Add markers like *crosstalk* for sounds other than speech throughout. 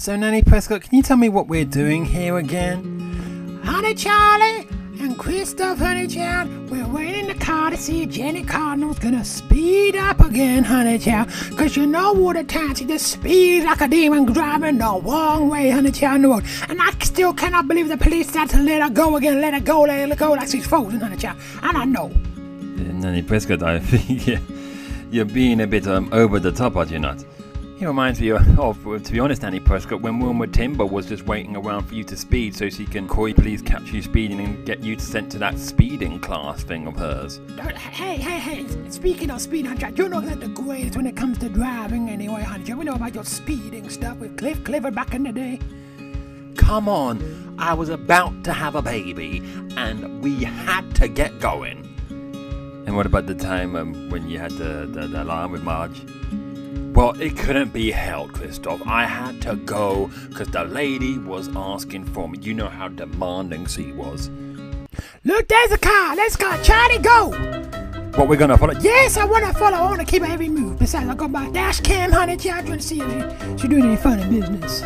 So, Nanny Prescot, can you tell me what we're doing here again? Honey Charlie and Cristophe Honey Child, we're waiting in the car to see if Jenny Cardinal's gonna speed up again, Honey Child. Cause you know what a time she just speeds like a demon driving the wrong way, Honey Child, the road. And I still cannot believe the police decided to let her go again, let her go, let her go like she's frozen, Honey Child. And I know. Nanny Prescot, I *laughs* think you're, you're being a bit um, over the top, are you not? He reminds me of, of, to be honest, Nanny Prescot, when Wilma Timber was just waiting around for you to speed so she can you police, catch you speeding, and get you sent to that speeding class thing of hers. Hey, hey, hey, speaking of speed, Hunter, you're not the greatest when it comes to driving anyway, Hunter. We know about your speeding stuff with Cliff Clifford back in the day. Come on, I was about to have a baby, and we had to get going. And what about the time um, when you had the, the, the alarm with Marge? Well, it couldn't be held, Cristophe. I had to go because the lady was asking for me. You know how demanding she was. Look, there's a car. Let's go. Charlie, go. What, we're going to follow? Yes, I want to follow. I want to keep every move. Besides, I got my dash cam, honey, child, trying to see if she's doing any funny business.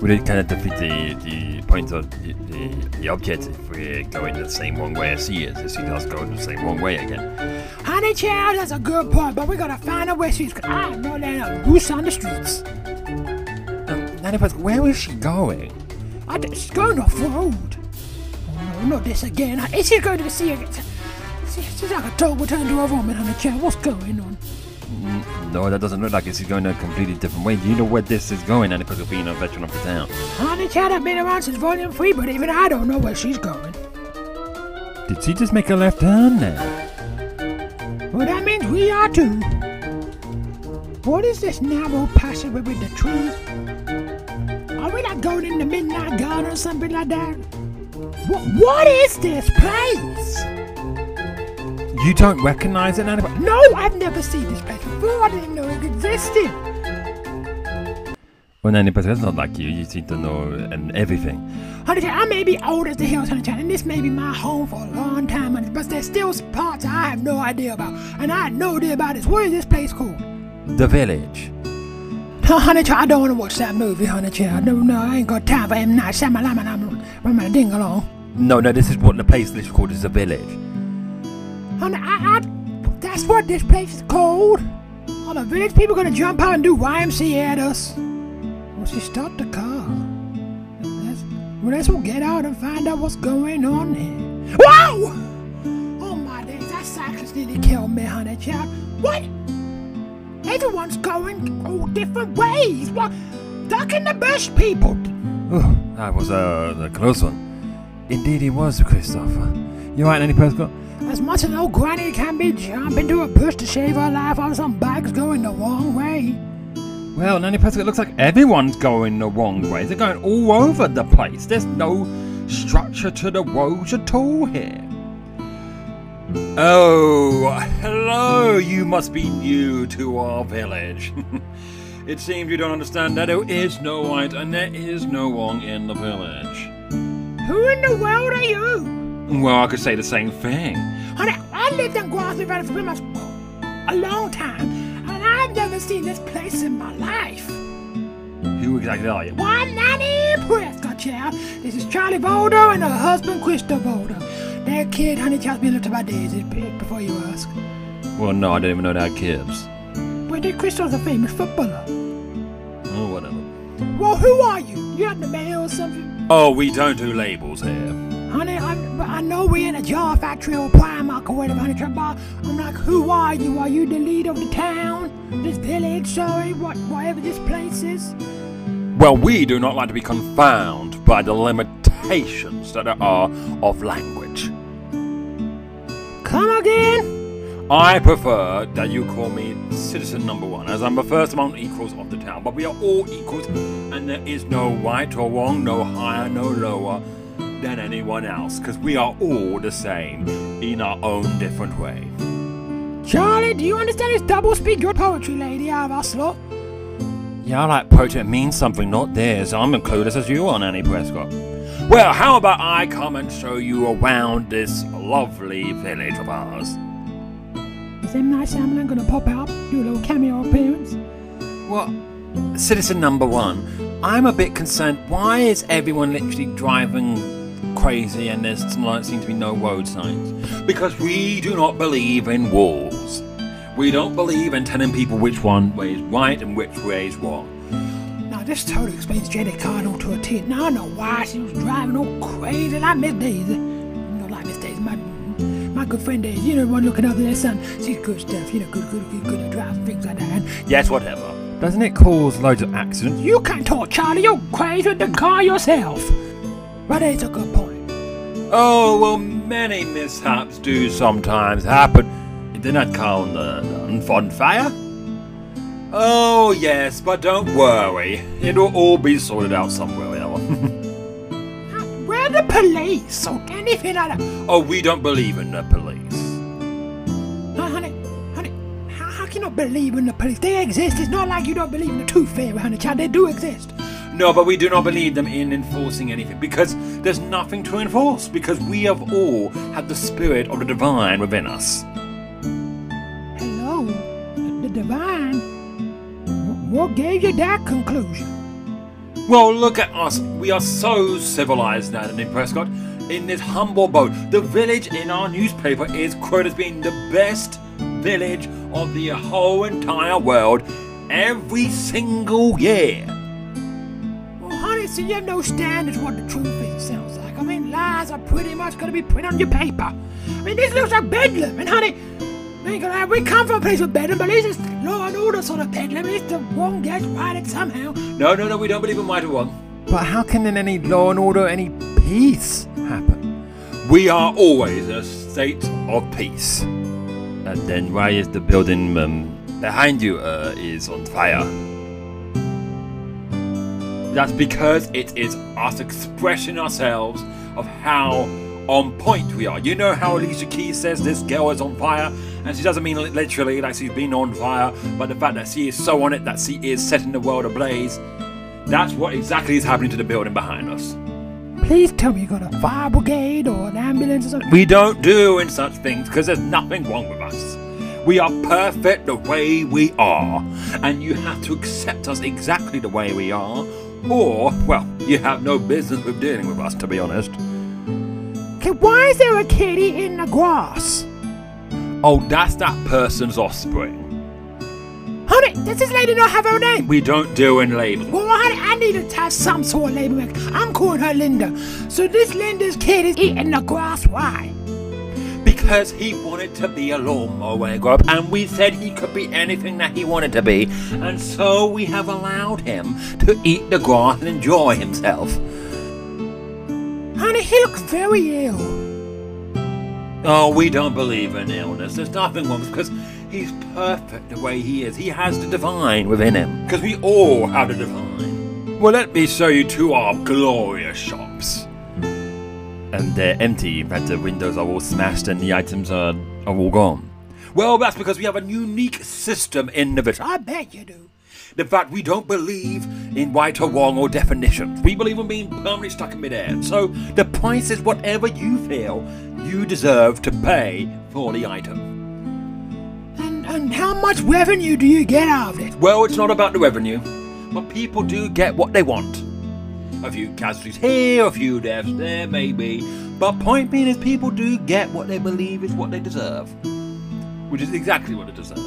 Would it kind of defeat the, the point of the, the, the object if we're going the same wrong way as she is, if she does go the same wrong way again? Honey child, that's a good point, but we gotta find out where she's going. I know that loose on the streets. Um, Nanny where is she going? I think she's going off road. Oh, no, not this again. Is she going to the sea again? She's like a dog returned to a woman, honey child. What's going on? No, that doesn't look like it's going a completely different way. Do you know where this is going, Nanny Prescot, being a veteran of the town? Honey child, I've been around since Volume 3, but even I don't know where she's going. Did she just make a left turn now? Well, that means we are too. What is this narrow passageway with the trees? Are we not going in the Midnight Garden or something like that? What, what is this place? You don't recognize it, Nanny? No, I've never seen this place before. I didn't know it existed. Well, Nanny, but that's not like you. You seem to know and everything. Honey, I may be old as the hills, honey, and this may be my home for a long time, honey, but there's still parts I have no idea about, and I have no idea about this. What is this place called? The Village. Oh, honey, I don't want to watch that movie, honey, child. No, no, I ain't got time for M. Night Shyamalan. I'm running a ding along. No, no, this is what the place is called is The Village. Honey, I, I, that's what this place is called. Village people gonna jump out and do YMCA at us. Well, she stopped the car. Let's, Well, let's all get out and find out what's going on here. Whoa! Oh my days, that cyclist nearly killed me, honey child. What? Everyone's going all different ways. What? Duck in the bush, people. Oh, that was uh, a close one. Indeed, he was, Christopher. You right, Nanny Prescot? As much as old Granny can be jumping to a bush to save her life on some bags going the wrong way. Well, Nanny Prescot, it looks like everyone's going the wrong way. They're going all over the place. There's no structure to the roads at all here. Oh, hello! You must be new to our village. *laughs* it seems you don't understand that there is no right and there is no wrong in the village. Who in the world are you? Well, I could say the same thing. Honey, I lived in Valley for pretty much a long time. And I've never seen this place in my life. Who exactly are you? Why, Nanny Prescot, child. This is Charlie Voldo and her husband, Christopher Voldo. Their kid, honey, just been looked about daisies before you ask. Well, no, I didn't even know they had kids. But their Christopher's a famous footballer. Oh, whatever. Well, who are you? You have the mail or something? Oh, we don't do labels here. Honey, I, I know we're in a jar factory or or whatever, honey, but I'm like, who are you? Are you the leader of the town? This village, sorry, what, whatever this place is? Well, we do not like to be confounded by the limitations that there are of language. Come again? I prefer that you call me citizen number one, as I'm the first among equals of the town. But we are all equals, and there is no right or wrong, no higher, no lower than anyone else, because we are all the same in our own different way. Charlie, do you understand this double speak your poetry, lady out of Oslo? Yeah, I like poetry. It means something, not theirs. I'm as clueless as you are, Nanny Prescot. Well, how about I come and show you around this lovely village of ours? Is M. Night Shyamalan gonna pop out, do a little cameo appearance? Well, citizen number one, I'm a bit concerned. Why is everyone literally driving crazy and there's like, seem to be no road signs? Because we do not believe in walls. We don't believe in telling people which one way is right and which way is wrong. Now, this totally explains Jenny Cardinal to a T. Now I know why she was driving all crazy like Miss Daisy. You know, like Miss Daisy, my, my good friend Daisy. You know, one looking after their son. She's good stuff. You know, good, good, good, good at driving, things like that. And Yes, whatever. Doesn't it cause loads of accidents? you can't talk, Charlie. You're crazy with the car yourself. But it's a good point. Oh, well, many mishaps do sometimes happen. Did not count the, the on fire? Oh, yes, but don't worry. It'll all be sorted out somewhere else. *laughs* We're the police or anything like that. oh, we don't believe in the police. Uh, honey, honey, how, how can you not believe in the police? They exist. It's not like you don't believe in the tooth fairy, honey, child. They do exist. No, but we do not believe them in enforcing anything because there's nothing to enforce because we have all had the spirit of the divine within us. Hello, the divine. What gave you that conclusion? Well, look at us. We are so civilized now in Prescott. In this humble boat, the village in our newspaper is quoted as being the best village of the whole entire world every single year. Well, honey, so you have no standards what the truth is, it sounds like. I mean, lies are pretty much going to be printed on your paper. I mean, this looks like bedlam, and honey, we gonna, we come from a place of bedlam, but this is law and order sort of bedlam. It's the wrong gets righted somehow. No, no, no, we don't believe in right or wrong. But how can then any law and order, any peace happen? We are always a state of peace. And then why is the building um, behind you uh, is on fire? That's because it is us expressing ourselves of how on point we are. You know how Alicia Keys says this girl is on fire, and she doesn't mean literally like she's been on fire, but the fact that she is so on it that she is setting the world ablaze. That's what exactly is happening to the building behind us. Please tell me you got a fire brigade or an ambulance or something. We don't do in such things because there's nothing wrong with us. We are perfect the way we are, and you have to accept us exactly the way we are, or, well, you have no business with dealing with us, to be honest. Okay, why is there a kitty in the grass? Oh, that's that person's offspring. Honey, does this lady not have her name? We don't do in labels. Well, honey, I need to have some sort of label. I'm calling her Linda. So this Linda's kid is eating the grass. Why? Because he wanted to be a lawnmower when he grew up, and we said he could be anything that he wanted to be, and so we have allowed him to eat the grass and enjoy himself. Honey, he looks very ill. Oh, we don't believe in illness. There's nothing wrong because he's perfect the way he is. He has the divine within him. Because we all have the divine. Well, let me show you to our glorious shops. And they're empty. In fact, the windows are all smashed and the items are, are all gone. Well, that's because we have a unique system in the village. I bet you do. The fact we don't believe in right or wrong or definitions. We believe in being permanently stuck in midair. So the price is whatever you feel you deserve to pay for the item. And, and how much revenue do you get out of it? Well, it's not about the revenue, but people do get what they want. A few casualties here, a few deaths there, maybe. But point being is people do get what they believe is what they deserve. Which is exactly what they deserve.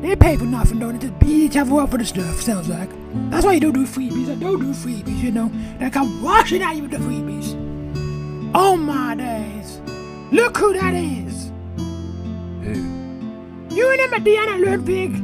They pay for nothing, don't they? Just beat each other up for the stuff, sounds like. That's why you don't do freebies. I don't do freebies, you know. They come washing at you with the freebies. Oh my days. Look who that is. Who? You and remember Deanna Ludwig?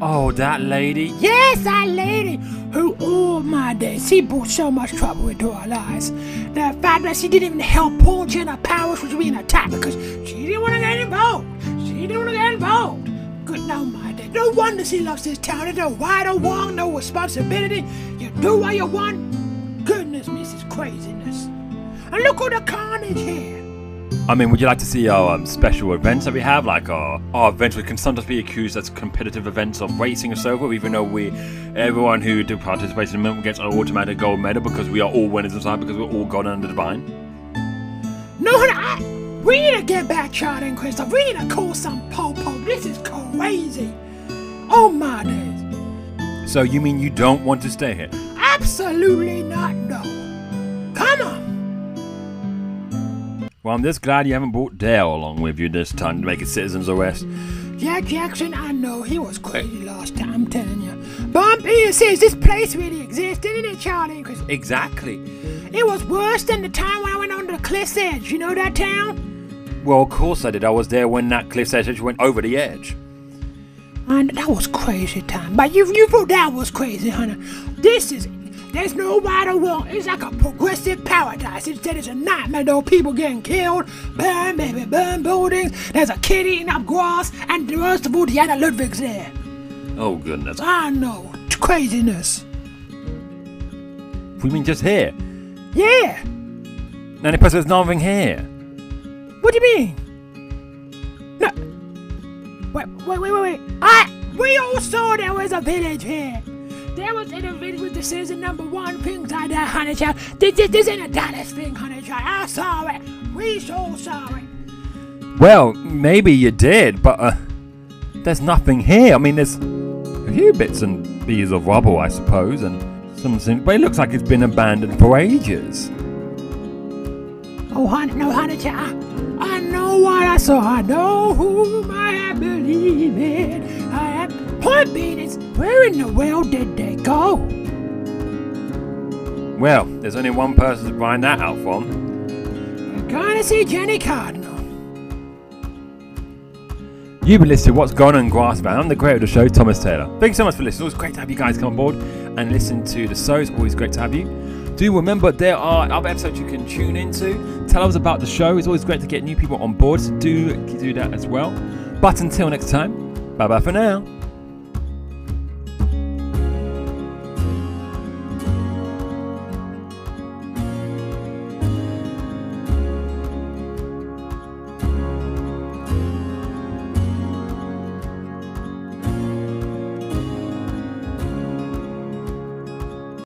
Oh, that lady? Yes, that lady who, oh my days, she brought so much trouble into our lives. The fact that she didn't even help poor Jenna Powers was being attacked because she didn't want to get involved. She didn't want to get involved. Good, no, my days. No wonder she loves this town. There's no right or wrong, no responsibility. You do what you want. Goodness Mrs. craziness. And look at the carnage here. I mean, would you like to see our um, special events that we have? Like our, our events which can sometimes be accused as competitive events of racing and so forth, even though we, everyone who do participate in them gets an automatic gold medal because we are all winners inside because we're all God and the divine. No, no, I, we need to get back Charlie and Cristophe. We need to call some po-po. This is crazy. Oh my days. So you mean you don't want to stay here? Absolutely not, no. Well, I'm just glad you haven't brought Dale along with you this time to make a citizen's arrest. Jack Jackson, I know he was crazy last time, I'm telling you. Peter says this place really exists, didn't it, Charlie? 'Cause Exactly. it was worse than the time when I went under the cliff's edge. You know that town? Well, of course I did. I was there when that cliff's edge went over the edge. And that was crazy time. But you, you thought that was crazy, honey. This is, there's no right or wrong. It's like a progressive paradise. Instead, it's a nightmare, though. People getting killed, burn, baby, burn buildings. There's a kid eating up grass, and the rest of all, Diana Ludwig's there. Oh, goodness. I know. Craziness. We mean just here? Yeah. Nanny Press, there's nothing here. What do you mean? No. Wait, wait, wait, wait, wait. I, we all saw there was a village here. There was in a village with the season number one things like that, honey child. This, this, this ain't a Dallas thing, honey child. I saw it. We saw it. Well, maybe you did, but uh, there's nothing here. I mean, there's a few bits and pieces of rubble, I suppose, and some something, but it looks like it's been abandoned for ages. Oh, honey, no, honey child. I know what I saw. I know whom I have believed in. I. Point being is, where in the world did they go? Well, there's only one person to find that out from. We're gonna see Jenny Cardinal. You've been listening to What's Gone on Grassbound. I'm the creator of the show, Thomas Taylor. Thank you so much for listening. It's always great to have you guys come on board and listen to the show. It's always great to have you. Do remember there are other episodes you can tune into. Tell us about the show. It's always great to get new people on board, so do do that as well. But until next time, bye bye for now.